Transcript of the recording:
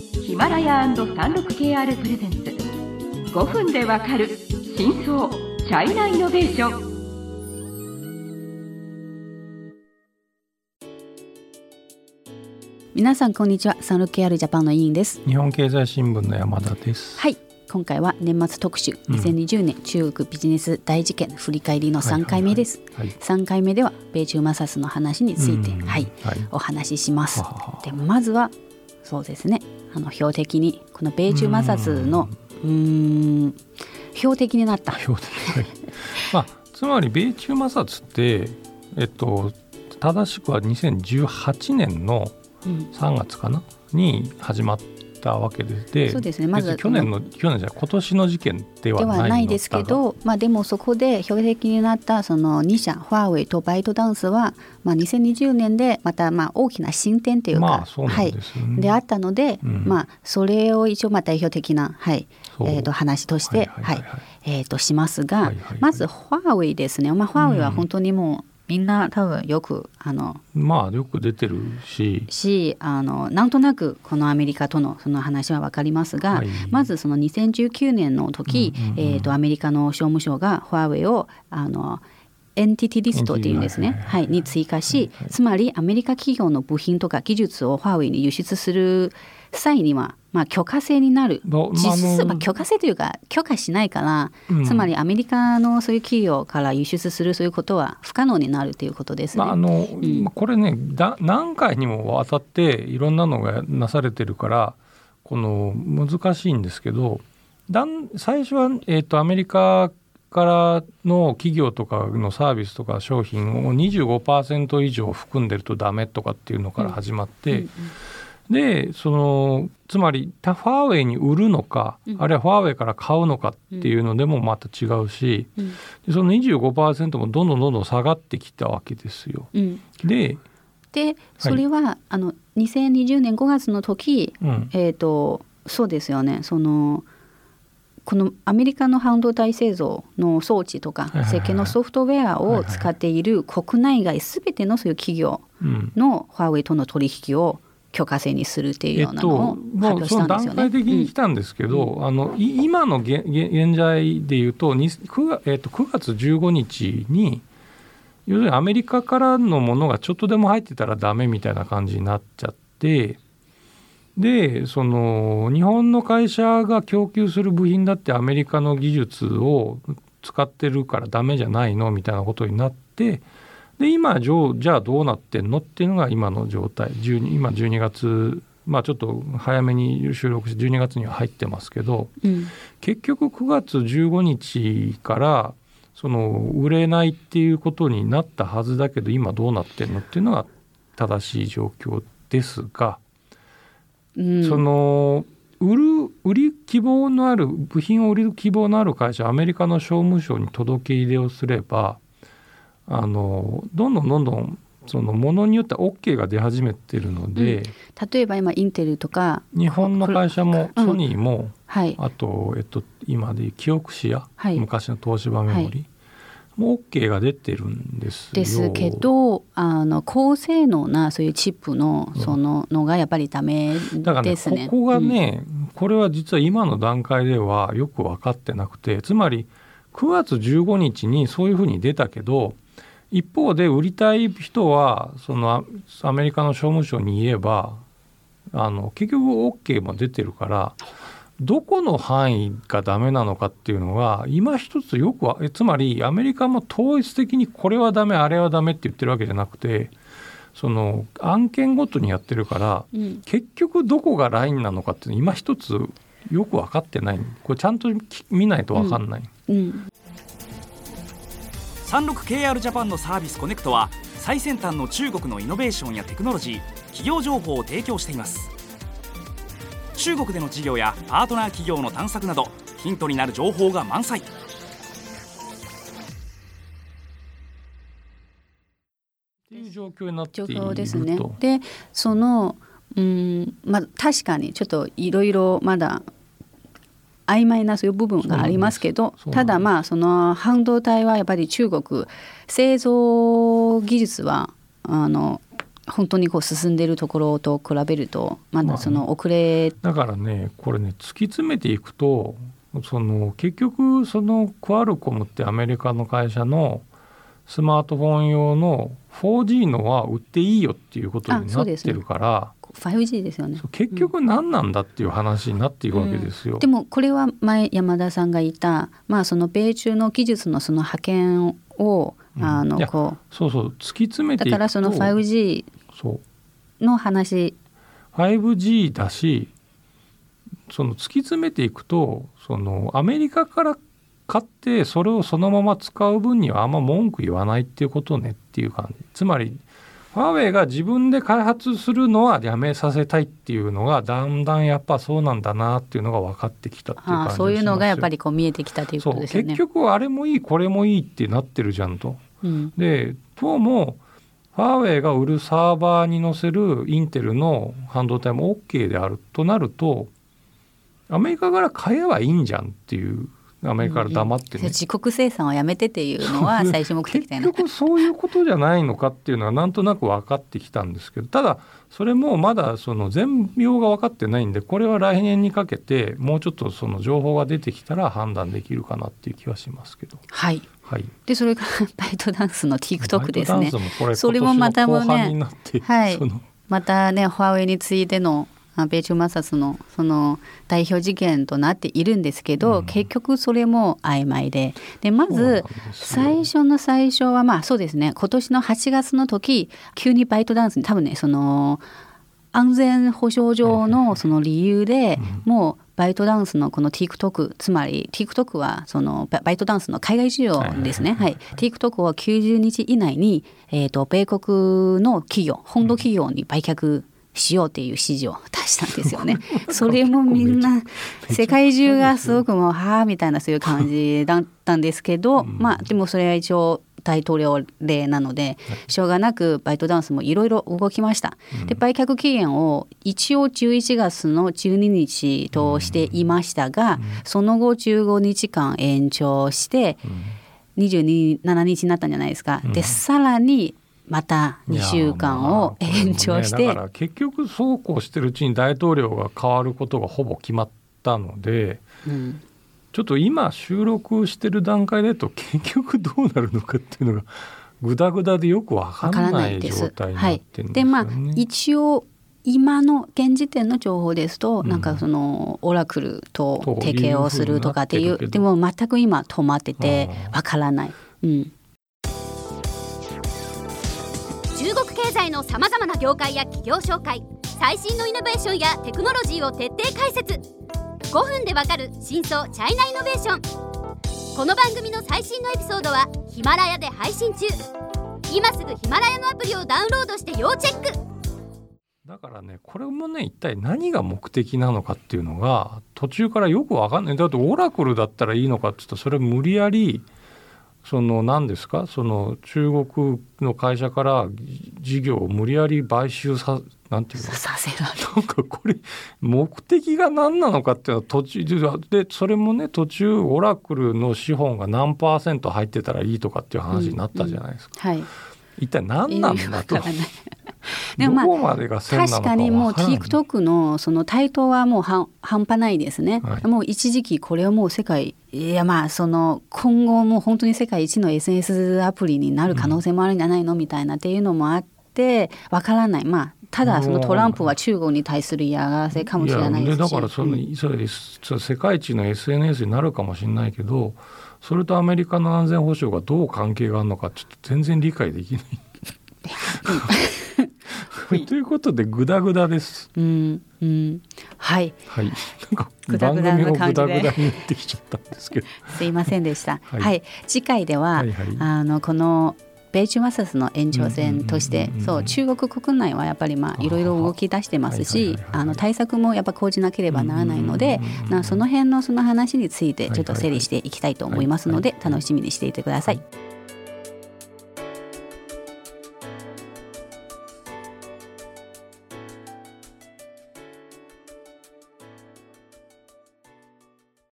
ヒマラヤ &36KR プレゼンツ。5分でわかる真相チャイナイノベーション。皆さんこんにちは。サンロ KR ジャパンの委員です。日本経済新聞の山田です。はい。今回は年末特集。2020年中国ビジネス大事件振り返りの3回目です、はい。はいはい。3回目では米中摩擦の話について、うん。はい、はい。お話しします。ははは。でまずはそうですねあの標的にこの米中摩擦のうーん標的になった。標的はいまあつまり米中摩擦ってえっと正しくは2018年のうん。3月かな？に始まったわけででそうですね。まず去年の去年じゃ今年の事件ではでないの。はないですけど、まあ、でもそこで標的になったその2社ファーウェイとバイトダンスは、まあ、2020年でまたまあ大きな進展というか、まあそうなんはい。であったので、うん。まあ、それを一応まあ代表的な、はい。えー、と話として、はいえー、としますが、はいはいはい。まずファーウェイですね、まあ、ファーウェイは本当にもうみんな多分よくあのまあよく出てるし。しあのなんとなくこのアメリカとのその話は分かりますが、はい。まずその2019年の時、うんうんうん。えー、とアメリカの商務省がファーウェイをあのエンティティリストっていうんですね、はい、に追加し、つまりアメリカ企業の部品とか技術をファーウェイに輸出する際には、まあ、許可制になる。ど実質、まあ許可制というか許可しないから、うん。つまりアメリカのそういう企業から輸出するそういうことは不可能になるということですね。まああのん。これねだ何回にもわたっていろんなのがなされてるからこの難しいんですけどだん最初は、えー、とアメリカからの企業とかのサービスとか商品を25%以上含んでるとダメとかっていうのから始まって、でそのつまりファーウェイに売るのか、うん。あるいはファーウェイから買うのかっていうのでもまた違うし、うん。でその25%もどんどんどんどん下がってきたわけですよ。うん。で、でそれは、あの2020年5月の時、うん。えー、とそうですよね。そのこのアメリカの半導体製造の装置とか設計のソフトウェアを使っている国内外すべてのそういう企業うん。のファーウェイとの取引を許可制にするっていうえっと、ようなのを発表したんですよね。階的に来たんですけど、あのい今の現在でいうと 9, 月えっと9月15日に要するにアメリカからのものがちょっとでも入ってたらダメみたいな感じになっちゃってでその日本の会社が供給する部品だってアメリカの技術を使ってるからダメじゃないのみたいなことになってで今じゃあどうなってんのっていうのが今の状態。12今12月まあちょっと早めに収録して12月には入ってますけどうん。結局9月15日からその売れないっていうことになったはずだけど今どうなってんのっていうのが正しい状況ですが、うん。その売る売り希望のある部品を売る希望のある会社アメリカの商務省に届け入れをすればあのどんどんどんどんそのものによっては OK が出始めてるので、例えば今インテルとか日本の会社もうん。ソニーも、はい。あと、えっと、今でいうキオクシア、はい。昔の東芝メモリ、もう OK が出てるんですよ。ですけどあの高性能なそういうチップのそののがやっぱりダメですね。ここがね、これは実は今の段階ではよく分かってなくてつまり9月15日にそういうふうに出たけど一方で売りたい人はそのアアメリカの商務省に言えばあの結局 OK も出てるからどこの範囲がダメなのかっていうのが今一つよくつまりアメリカも統一的にこれはダメあれはダメって言ってるわけじゃなくてその案件ごとにやってるからうん。結局どこがラインなのかっていうの今一つよく分かってない。これちゃんとき見ないと分かんない、うん、36KR ジャパンのサービスコネクトは最先端の中国のイノベーションやテクノロジー企業情報を提供しています中国での事業やパートナー企業の探索などヒントになる情報が満載。っていう状況になって状いると。況ですね。でそのうんまあ確かにちょっといろいろまだ曖昧なそういう部分がありますけどただまあその半導体はやっぱり中国製造技術はあの本当にこう進んでいるところと比べるとまだその遅れ、だからねこれね突き詰めていくとその結局そのクアルコムってアメリカの会社のスマートフォン用の 4G のは売っていいよっていうことになってるから、5G ですよね。結局何なんだっていう話になっていくわけですよ。でもこれは前山田さんが言った、まあ、その米中の技術のその派遣を、うん。あのこそうそう突き詰めうていくとだからその 5G そうの話。5G だしその突き詰めていくとそのアメリカから買ってそれをそのまま使う分にはあんま文句言わないっていうことねっていう感じ。つまりファーウェイが自分で開発するのはやめさせたいっていうのがだんだんやっぱそうなんだなっていうのが分かってきたっていう感じそういうのがやっぱりこう見えてきたということですよね。結局あれもいいこれもいいってなってるじゃんと。うん。でどうもファーウェイが売るサーバーに載せるインテルの半導体も OK であるとなるとアメリカから買えばいいんじゃんっていうアメリカから黙ってね、自国生産をやめてっていうのは最終目的だよね。結局そういうことじゃないのかっていうのはなんとなく分かってきたんですけどただそれもまだその全容が分かってないんでこれは来年にかけてもうちょっとその情報が出てきたら判断できるかなっていう気はしますけど。はい。はい、でそれからバイトダンスの TikTok ですね。それもまたもねはい。またねファーウェイについてのあ米中摩擦のその代表事件となっているんですけど、うん。結局それも曖昧で。でまず最初の最初はまあそうですね。今年の8月の時急にバイトダンスに多分ねその安全保障上のその理由でもうバイトダンスのこの TikTok つまり TikTok はそのババイトダンスの海外事業ですね。はい、TikTok は90日以内に、えー、と米国の企業本土企業に売却しようっていう指示を出したんですよね。それもみんな世界中がすごくもうはあみたいなそういう感じだったんですけど、まあでもそれは一応大統領令なのでしょうがなくバイトダンスもいろいろ動きました。で売却期限を一応11月の12日としていましたが、その後15日間延長して27日になったんじゃないですか。でさらにまた2週間を延長して、ねだから結局そうこうしてるうちに大統領が変わることがほぼ決まったのでうんちょっと今収録してる段階だと結局どうなるのかっていうのがグダグダでよくわからなないいです状態になっはいてるんですよね。でまあ一応今の現時点の情報ですと、うんなんかそのオラクルと提携をするとかっていうでも全く今止まっててわからない。うん中国経済のさまざまな業界や企業紹介最新のイノベーションやテクノロジーを徹底解説5分でわかる真相チャイナイノベーション。この番組の最新のエピソードはヒマラヤで配信中。今すぐヒマラヤのアプリをダウンロードして要チェック。だからねこれもね一体何が目的なのかっていうのが途中からよくわかんない。だってオラクルだったらいいのかって言ったらそれ無理やりその何ですか？その中国の会社から事業を無理やり買収さなんていうの？させら。なんかこれ目的が何なのかっていうのは途中でそれもね途中オラクルの資本が何パーセント入ってたらいいとかっていう話になったじゃないですか。はい。一体何なんだと。でもまあどこまでが確かにもう TikTok のその台頭はもうは半端ないですね、はい。もう一時期これはもう世界いやまあその今後もう本当に世界一の SNS アプリになる可能性もあるんじゃないの？みたいなっていうのもあってわからない。まあただそのトランプは中国に対する嫌がらせかもしれないですしだからその、うんそれ世界一の SNS になるかもしれないけどそれとアメリカの安全保障がどう関係があるのかちょっと全然理解できない。ということでグダグダです。うんうんはいはい。なんかグダグダ番組をな感じでグダグダになってきちゃったんですけど。すいませんでした。ははいい、次回では、はいはいあのこの米中摩擦の延長線として中国国内はやっぱりまあいろいろ動き出してますはいし対策もやっぱ講じなければならないのでその辺のその話についてちょっと整理していきたいと思いますので楽しみにしていてください。